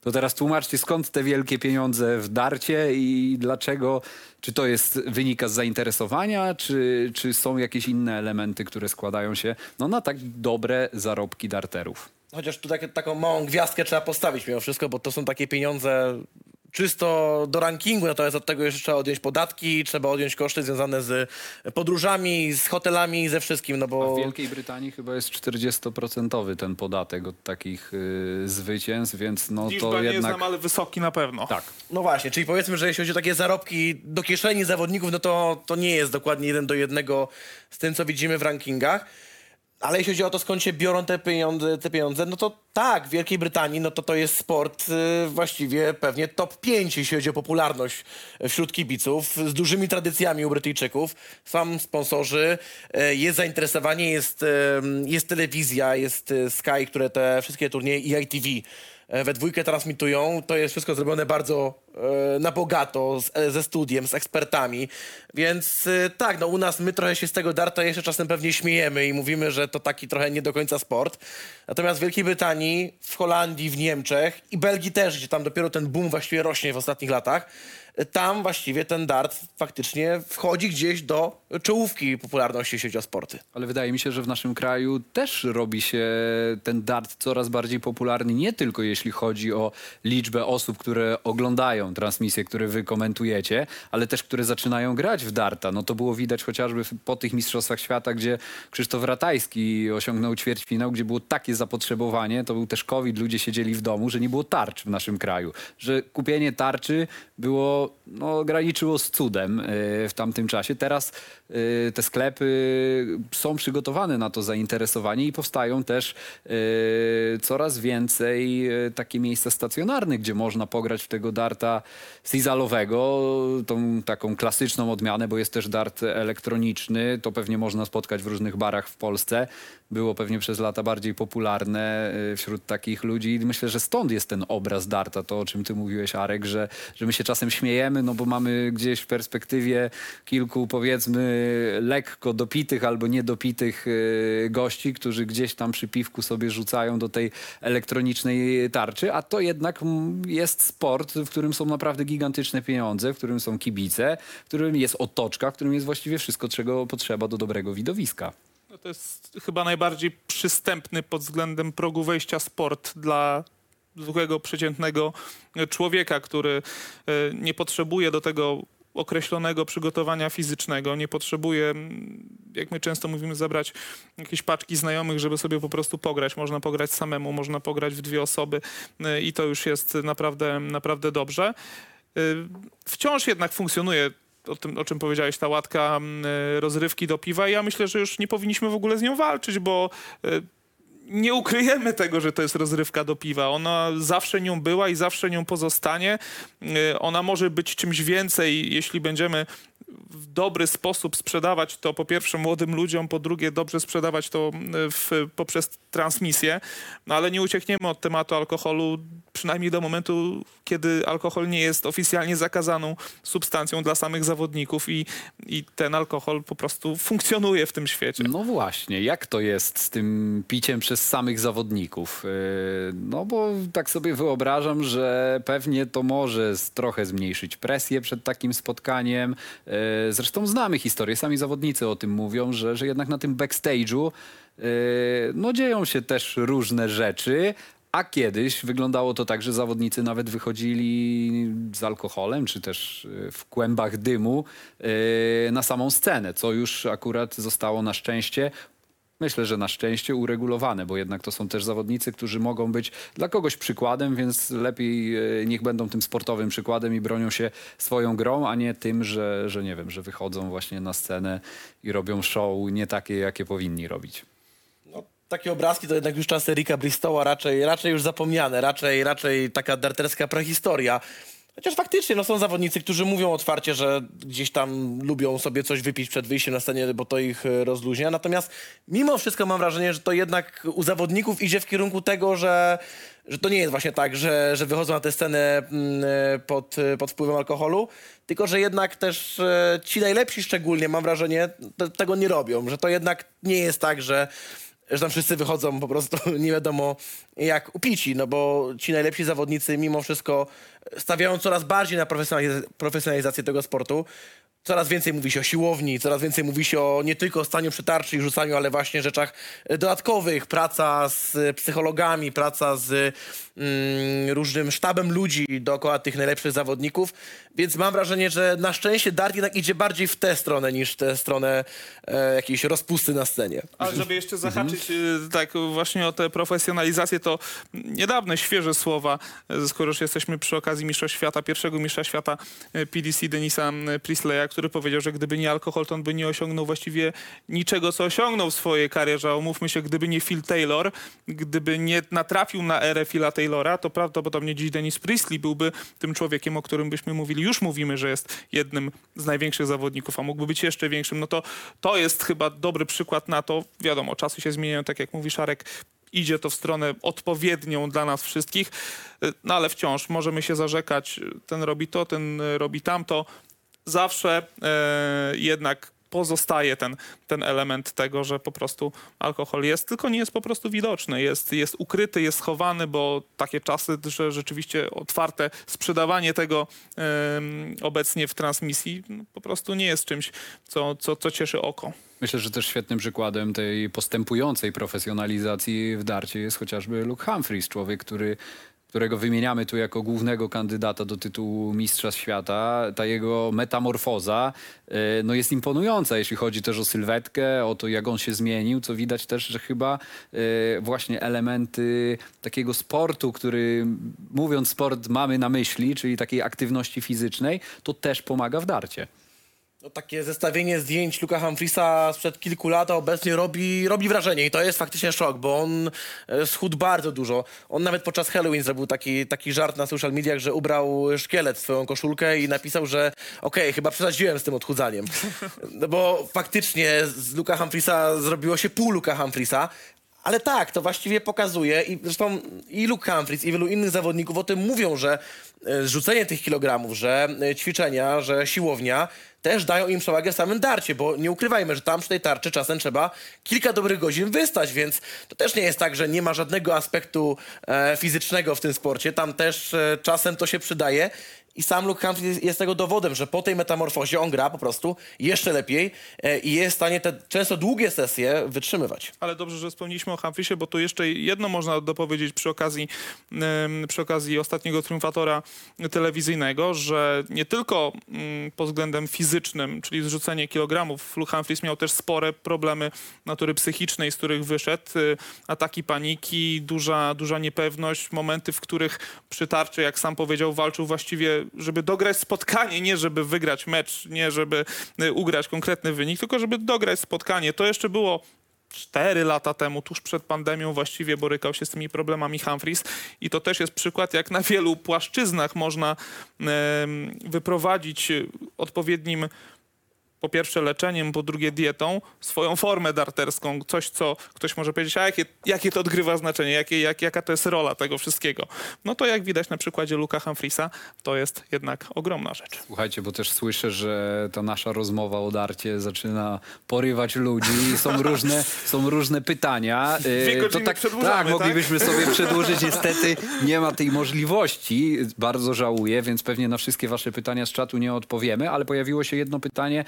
To teraz tłumaczcie, skąd te wielkie pieniądze w darcie i dlaczego? Czy to jest wynika z zainteresowania, czy, czy są jakieś inne elementy, które składają się no, na tak dobre zarobki darterów? Chociaż tu takie, taką małą gwiazdkę trzeba postawić mimo wszystko, bo to są takie pieniądze czysto do rankingu, natomiast od tego jeszcze trzeba odjąć podatki, trzeba odjąć koszty związane z podróżami, z hotelami, ze wszystkim, no A bo... w Wielkiej Brytanii chyba jest 40% ten podatek od takich y, zwycięstw, więc no Liczba to nie jednak... znam, ale wysoki na pewno. Tak. No właśnie, czyli powiedzmy, że jeśli chodzi o takie zarobki do kieszeni zawodników, no to, to nie jest dokładnie jeden do jednego z tym, co widzimy w rankingach. Ale jeśli chodzi o to, skąd się biorą te pieniądze, te pieniądze no to tak, w Wielkiej Brytanii no to to jest sport y, właściwie pewnie top 5, jeśli chodzi o popularność wśród kibiców, z dużymi tradycjami u Brytyjczyków. Są sponsorzy, y, jest zainteresowanie, jest, y, jest telewizja, jest y, Sky, które te wszystkie turnieje i ITV e, we dwójkę transmitują. To jest wszystko zrobione bardzo e, na bogato, z, e, ze studiem, z ekspertami. Więc e, tak, no u nas my trochę się z tego darta jeszcze czasem pewnie śmiejemy i mówimy, że to taki trochę nie do końca sport. Natomiast w Wielkiej Brytanii, w Holandii, w Niemczech i Belgii też, gdzie tam dopiero ten boom właściwie rośnie w ostatnich latach, tam właściwie ten dart faktycznie wchodzi gdzieś do czołówki popularności, jeśli chodzi o sporty. Ale wydaje mi się, że w naszym kraju też robi się ten dart coraz bardziej popularny, nie tylko jeśli chodzi o liczbę osób, które oglądają transmisje, które wy komentujecie, ale też które zaczynają grać w darta. No to było widać chociażby po tych Mistrzostwach Świata, gdzie Krzysztof Ratajski osiągnął ćwierćfinał, gdzie było takie zapotrzebowanie, to był też COVID, ludzie siedzieli w domu, że nie było tarcz w naszym kraju. Że kupienie tarczy było, no graniczyło z cudem e, w tamtym czasie. Teraz e, te sklepy są przygotowane na to zainteresowanie i powstają też e, coraz więcej takie miejsca stacjonarne, gdzie można pograć w tego darta sizalowego, tą taką klasyczną odmianę, bo jest też dart elektroniczny. To pewnie można spotkać w różnych barach w Polsce. Było pewnie przez lata bardziej popularne wśród takich ludzi. Myślę, że stąd jest ten obraz darta, to o czym ty mówiłeś, Arek, że, że my się czasem śmiejemy, no bo mamy gdzieś w perspektywie kilku, powiedzmy, lekko dopitych albo niedopitych e, gości, którzy gdzieś tam przy piwku sobie rzucają do tej elektronicznej tarczy, a to jednak mm, jest sport, w którym są naprawdę gigantyczne pieniądze, w którym są kibice, w którym jest otoczka, w którym jest właściwie wszystko, czego potrzeba do dobrego widowiska. No to jest chyba najbardziej przystępny pod względem progu wejścia sport dla zwykłego, przeciętnego człowieka, który e, nie potrzebuje do tego określonego przygotowania fizycznego, nie potrzebuje, mm, jak my często mówimy, zabrać jakieś paczki znajomych, żeby sobie po prostu pograć. Można pograć samemu, można pograć w dwie osoby e, i to już jest naprawdę, naprawdę dobrze. Y, Wciąż jednak funkcjonuje o tym, o czym powiedziałeś, ta łatka mm, rozrywki do piwa. I ja myślę, że już nie powinniśmy w ogóle z nią walczyć, bo nie ukryjemy tego, że to jest rozrywka do piwa. Ona zawsze nią była i zawsze nią pozostanie. Y, Ona może być czymś więcej, jeśli będziemy w dobry sposób sprzedawać to po pierwsze młodym ludziom, po drugie dobrze sprzedawać to y, w, poprzez transmisję, no ale nie uciekniemy od tematu alkoholu, przynajmniej do momentu, kiedy alkohol nie jest oficjalnie zakazaną substancją dla samych zawodników i, i ten alkohol po prostu funkcjonuje w tym świecie. No właśnie, jak to jest z tym piciem przez samych zawodników? Yy, No bo tak sobie wyobrażam, że pewnie to może trochę zmniejszyć presję przed takim spotkaniem. Zresztą znamy historię, sami zawodnicy o tym mówią, że, że jednak na tym backstage'u yy, no dzieją się też różne rzeczy, A kiedyś wyglądało to tak, że zawodnicy nawet wychodzili z alkoholem, czy też y, w kłębach dymu y, na samą scenę, co już akurat zostało na szczęście Myślę, że na szczęście uregulowane, bo jednak to są też zawodnicy, którzy mogą być dla kogoś przykładem, więc lepiej e, niech będą tym sportowym przykładem i bronią się swoją grą, a nie tym, że, że nie wiem, że wychodzą właśnie na scenę i robią show nie takie, jakie powinni robić. No, takie obrazki to jednak już czasy Ricka Bristoła raczej, raczej już zapomniane, raczej, raczej taka darterska prehistoria. Chociaż faktycznie no, są zawodnicy, którzy mówią otwarcie, że gdzieś tam lubią sobie coś wypić przed wyjściem na scenie, bo to ich e, rozluźnia. Natomiast mimo wszystko mam wrażenie, że to jednak u zawodników idzie w kierunku tego, że, że to nie jest właśnie tak, że, że wychodzą na tę scenę mm, e, pod, e, pod wpływem alkoholu, tylko że jednak też ci najlepsi szczególnie, mam wrażenie, te- tego nie robią. Że to jednak nie jest tak, że że tam wszyscy wychodzą po prostu <laughs> nie wiadomo jak upici, no bo ci najlepsi zawodnicy mimo wszystko stawiają coraz bardziej na profesjonaliz- profesjonalizację tego sportu. Coraz więcej mówi się o siłowni, coraz więcej mówi się o nie tylko staniu przy tarczy i rzucaniu, ale właśnie rzeczach e, dodatkowych. Praca z psychologami, praca z mm, różnym sztabem ludzi dookoła tych najlepszych zawodników. Więc mam wrażenie, że na szczęście dart jednak idzie bardziej w tę stronę niż tę stronę e, jakiejś rozpusty na scenie. Ale żeby jeszcze zahaczyć y, tak właśnie o tę profesjonalizację, to niedawne, świeże słowa, skoro już jesteśmy przy okazji Mistrza Świata, pierwszego Mistrza Świata PDC Denisa Prisleya, który powiedział, że gdyby nie alkohol, to on by nie osiągnął właściwie niczego, co osiągnął w swojej karierze. A Umówmy się, gdyby nie Phil Taylor, gdyby nie natrafił na erę Phila Taylora, to prawdopodobnie dziś Denis Priestley byłby tym człowiekiem, o którym byśmy mówili. Już mówimy, że jest jednym z największych zawodników, a mógłby być jeszcze większym. No to to jest chyba dobry przykład na to. Wiadomo, czasy się zmieniają, tak jak mówi Szarek, idzie to w stronę odpowiednią dla nas wszystkich, no ale wciąż możemy się zarzekać, ten robi to, ten robi tamto. Zawsze e, jednak pozostaje ten, ten element tego, że po prostu alkohol jest, tylko nie jest po prostu widoczny. Jest, jest ukryty, jest schowany, bo takie czasy, że rzeczywiście otwarte sprzedawanie tego obecnie w transmisji no, po prostu nie jest czymś, co, co, co cieszy oko. Myślę, że też świetnym przykładem tej postępującej profesjonalizacji w darcie jest chociażby Luke Humphries, człowiek, który, którego wymieniamy tu jako głównego kandydata do tytułu Mistrza Świata. Ta jego metamorfoza e, no jest imponująca, jeśli chodzi też o sylwetkę, o to, jak on się zmienił, co widać też, że chyba e, właśnie elementy takiego sportu, który mówiąc sport mamy na myśli, czyli takiej aktywności fizycznej, to też pomaga w darcie. No, takie zestawienie zdjęć Luka Humphriesa sprzed kilku lat a obecnie robi, robi wrażenie i to jest faktycznie szok, bo on e, schudł bardzo dużo. On nawet podczas Halloween zrobił taki, taki żart na social mediach, że ubrał szkielet w swoją koszulkę i napisał, że okej, chyba przesadziłem z tym odchudzaniem. <laughs> No bo faktycznie z Luka Humphriesa zrobiło się pół Luka Humphriesa, ale tak, to właściwie pokazuje i zresztą i Luke Humphries i wielu innych zawodników o tym mówią, że e, zrzucenie tych kilogramów, że e, ćwiczenia, że siłownia też dają im przewagę w samym darcie, bo nie ukrywajmy, że tam przy tej tarczy czasem trzeba kilka dobrych godzin wystać, więc to też nie jest tak, że nie ma żadnego aspektu e, fizycznego w tym sporcie. Tam też e, czasem to się przydaje. I sam Luke Humphries jest tego dowodem, że po tej metamorfozie on gra po prostu jeszcze lepiej e, i jest w stanie te często długie sesje wytrzymywać. Ale dobrze, że wspomnieliśmy o Humphrisie, bo tu jeszcze jedno można dopowiedzieć przy okazji, przy okazji ostatniego triumfatora telewizyjnego, że nie tylko mm, pod względem fizycznym, czyli zrzucenie kilogramów, Luke Humphries miał też spore problemy natury psychicznej, z których wyszedł. Y, Ataki paniki, duża, duża niepewność, momenty, w których przy tarczy, jak sam powiedział, walczył właściwie, żeby dograć spotkanie, nie żeby wygrać mecz, nie żeby y, ugrać konkretny wynik, tylko żeby dograć spotkanie. To jeszcze było cztery lata temu, tuż przed pandemią właściwie borykał się z tymi problemami Humphries i to też jest przykład, jak na wielu płaszczyznach można wyprowadzić odpowiednim po pierwsze leczeniem, po drugie dietą, swoją formę darterską, coś, co ktoś może powiedzieć, a jakie, jakie to odgrywa znaczenie, jakie, jak, jaka to jest rola tego wszystkiego. No to jak widać na przykładzie Luka Humphriesa, to jest jednak ogromna rzecz. Słuchajcie, bo też słyszę, że ta nasza rozmowa o darcie zaczyna porywać ludzi. Są <laughs> różne, są różne pytania. Dwie E, godziny tak, tak, tak? moglibyśmy sobie przedłużyć. Niestety nie ma tej możliwości. Bardzo żałuję, więc pewnie na wszystkie wasze pytania z czatu nie odpowiemy, ale pojawiło się jedno pytanie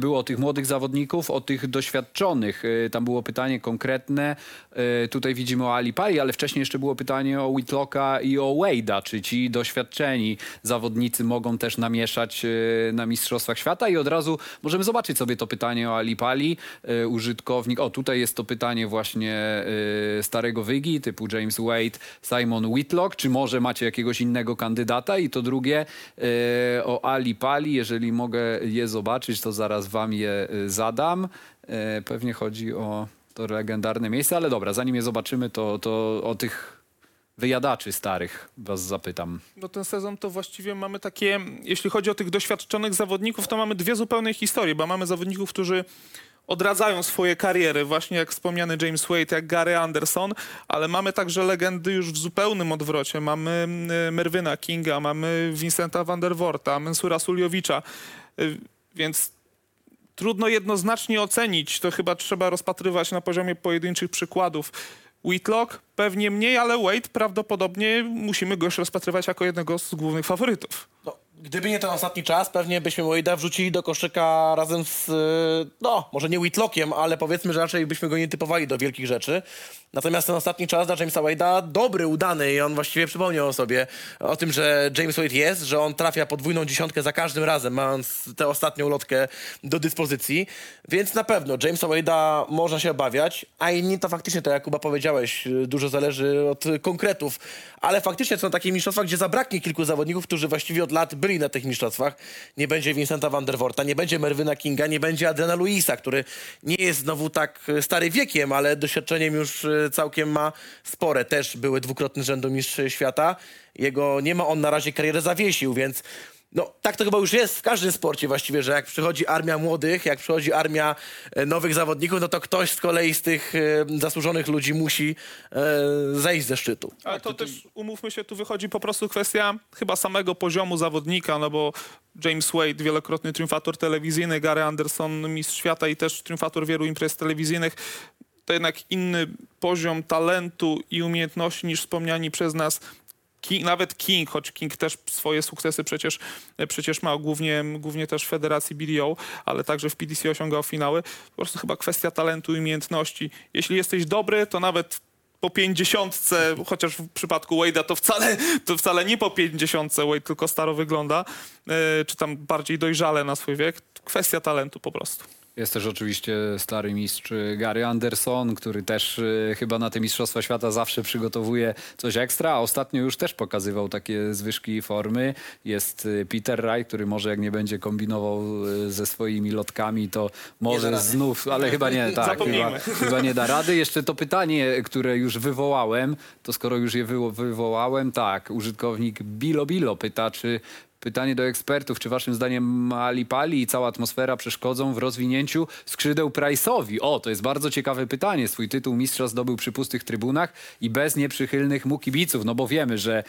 było o tych młodych zawodników, o tych doświadczonych. E, Tam było pytanie konkretne. E, Tutaj widzimy o Ali Pali, ale wcześniej jeszcze było pytanie o Whitlocka i o Wade'a. Czy ci doświadczeni zawodnicy mogą też namieszać e, na Mistrzostwach Świata? I od razu możemy zobaczyć sobie to pytanie o Ali Pali. E, Użytkownik, o tutaj jest to pytanie właśnie e, starego wygi typu James Wade, Simon Whitlock. Czy może macie jakiegoś innego kandydata? I to drugie e, o Ali Pali. Jeżeli mogę je zobaczyć, to zaraz wam je e, zadam. E, Pewnie chodzi o to legendarne miejsce, ale dobra, zanim je zobaczymy, to, to o tych wyjadaczy starych was zapytam. No ten sezon to właściwie mamy takie, jeśli chodzi o tych doświadczonych zawodników, to mamy dwie zupełne historie, bo mamy zawodników, którzy odradzają swoje kariery, właśnie jak wspomniany James Wade, jak Gary Anderson, ale mamy także legendy już w zupełnym odwrocie. Mamy y, Merwyna Kinga, mamy Vincenta van der Worta, Mensura Suljowicza, y, więc trudno jednoznacznie ocenić. To chyba trzeba rozpatrywać na poziomie pojedynczych przykładów. Whitlock pewnie mniej, ale Wade prawdopodobnie musimy go już rozpatrywać jako jednego z głównych faworytów. No, gdyby nie ten ostatni czas, pewnie byśmy Wade'a wrzucili do koszyka razem z, y, no, może nie Whitlockiem, ale powiedzmy, że raczej byśmy go nie typowali do wielkich rzeczy. Natomiast ten ostatni czas dla Jamesa Wade'a dobry, udany i on właściwie przypomniał o sobie, o tym, że James Wade jest, że on trafia podwójną dziesiątkę za każdym razem, mając tę ostatnią lotkę do dyspozycji. Więc na pewno Jamesa Wade'a można się obawiać, a inni to faktycznie, tak jak Kuba powiedziałeś, y, dużo zależy od konkretów, ale faktycznie są takie mistrzostwa, gdzie zabraknie kilku zawodników, którzy właściwie od lat byli na tych mistrzostwach. Nie będzie Vincenta van der Worta, nie będzie Merwyna Kinga, nie będzie Adriana Luisa, który nie jest znowu tak y, stary wiekiem, ale doświadczeniem już y, całkiem ma spore. Też były dwukrotny rzędu mistrz świata. Jego nie ma on na razie karierę zawiesił, więc no, tak to chyba już jest w każdym sporcie właściwie, że jak przychodzi armia młodych, jak przychodzi armia e, nowych zawodników, no to ktoś z kolei z tych e, zasłużonych ludzi musi e, zejść ze szczytu. Ale to też, umówmy się, tu wychodzi po prostu kwestia chyba samego poziomu zawodnika, no bo James Wade, wielokrotny triumfator telewizyjny, Gary Anderson, mistrz świata i też triumfator wielu imprez telewizyjnych, to jednak inny poziom talentu i umiejętności niż wspomniani przez nas King, nawet King, choć King też swoje sukcesy przecież, przecież ma, głównie, głównie też w Federacji BDO, ale także w PDC osiągał finały. Po prostu chyba kwestia talentu i umiejętności. Jeśli jesteś dobry, to nawet po pięćdziesiątce, chociaż w przypadku Wade'a to wcale, to wcale nie po pięćdziesiątce Wade tylko staro wygląda, e, czy tam bardziej dojrzale na swój wiek. Kwestia talentu po prostu. Jest też oczywiście stary mistrz y, Gary Anderson, który też y, chyba na te Mistrzostwa Świata zawsze przygotowuje coś ekstra, a ostatnio już też pokazywał takie zwyżki formy. Jest y, Peter Wright, który może jak nie będzie kombinował ze swoimi lotkami, to może znów, ale chyba nie, tak, chyba, chyba nie da rady. Jeszcze to pytanie, które już wywołałem, to skoro już je wywo- wywołałem, tak, użytkownik Bilo Bilo pyta, czy Pytanie do ekspertów, czy waszym zdaniem Ali Pali i cała atmosfera przeszkodzą w rozwinięciu skrzydeł Price'owi? O, to jest bardzo ciekawe pytanie. Swój tytuł mistrza zdobył przy pustych trybunach i bez nieprzychylnych mu kibiców, no bo wiemy, że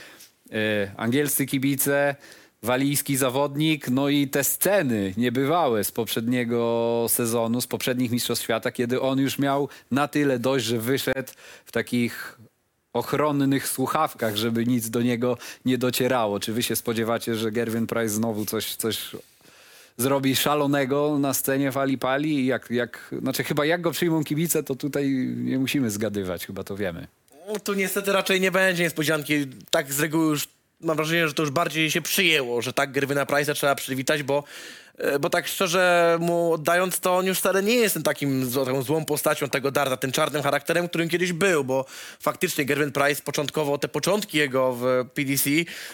e, angielscy kibice, walijski zawodnik, no i te sceny niebywałe z poprzedniego sezonu, z poprzednich Mistrzostw Świata, kiedy on już miał na tyle dość, że wyszedł w takich ochronnych słuchawkach, żeby nic do niego nie docierało. Czy wy się spodziewacie, że Gerwin Price znowu coś, coś zrobi szalonego na scenie w Ali Pali? Jak, jak, znaczy chyba jak go przyjmą kibice, to tutaj nie musimy zgadywać, chyba to wiemy. No, tu niestety raczej nie będzie niespodzianki. Tak z reguły już mam wrażenie, że to już bardziej się przyjęło, że tak Gerwyna Price'a trzeba przywitać, bo, e, bo tak szczerze mu oddając to, on już wcale nie jest takim taką złą postacią tego Darda, tym czarnym charakterem, którym kiedyś był, bo faktycznie Gerwin Price początkowo, te początki jego w PDC,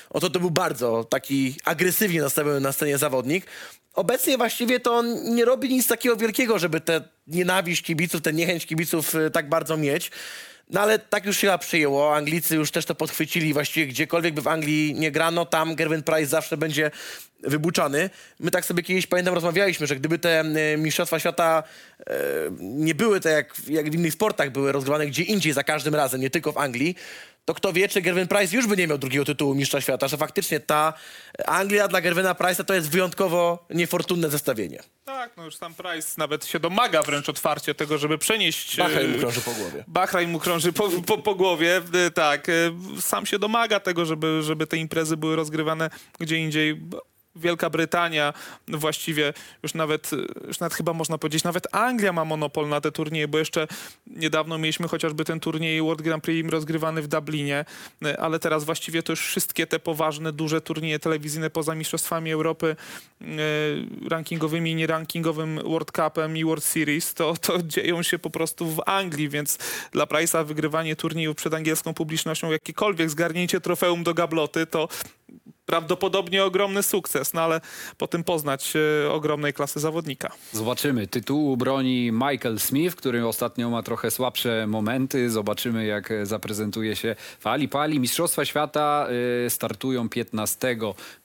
oto to był bardzo taki agresywnie nastawiony na scenie zawodnik. Obecnie właściwie to on nie robi nic takiego wielkiego, żeby tę nienawiść kibiców, tę niechęć kibiców e, tak bardzo mieć. No ale tak już się przyjęło. Anglicy już też to podchwycili. Właściwie gdziekolwiek by w Anglii nie grano, tam Gerwin Price zawsze będzie wybuczany. My tak sobie kiedyś, pamiętam, rozmawialiśmy, że gdyby te e, Mistrzostwa Świata e, nie były tak jak, jak w innych sportach, były rozgrywane gdzie indziej za każdym razem, nie tylko w Anglii, to kto wie, czy Gerwin Price już by nie miał drugiego tytułu Mistrza Świata, że faktycznie ta Anglia dla Gerwina Price'a to jest wyjątkowo niefortunne zestawienie. Tak, no już sam Price nawet się domaga wręcz otwarcie tego, żeby przenieść... Bahrain mu e, krąży po głowie. Bahrain mu krąży po, po, po głowie, e, tak. e, Sam się domaga tego, żeby, żeby te imprezy były rozgrywane gdzie indziej. Wielka Brytania, właściwie już nawet, już nawet chyba można powiedzieć, nawet Anglia ma monopol na te turnieje, bo jeszcze niedawno mieliśmy chociażby ten turniej World Grand Prix rozgrywany w Dublinie, ale teraz właściwie to już wszystkie te poważne, duże turnieje telewizyjne poza Mistrzostwami Europy, e, rankingowymi i nierankingowym World Cupem i World Series, to, to dzieją się po prostu w Anglii, więc dla Price'a wygrywanie turniejów przed angielską publicznością, jakiekolwiek zgarnięcie trofeum do gabloty, to prawdopodobnie ogromny sukces, no ale po tym poznać e, ogromnej klasy zawodnika. Zobaczymy. Tytułu broni Michael Smith, który ostatnio ma trochę słabsze momenty. Zobaczymy, jak e, zaprezentuje się w Ali Pali. Mistrzostwa Świata y, startują 15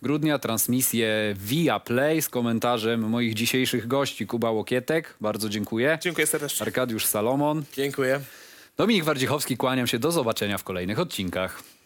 grudnia. Transmisję via Play z komentarzem moich dzisiejszych gości. Kuba Łokietek, bardzo dziękuję. Dziękuję serdecznie. Arkadiusz Salomon. Dziękuję. Dominik Wardzichowski, kłaniam się. Do zobaczenia w kolejnych odcinkach.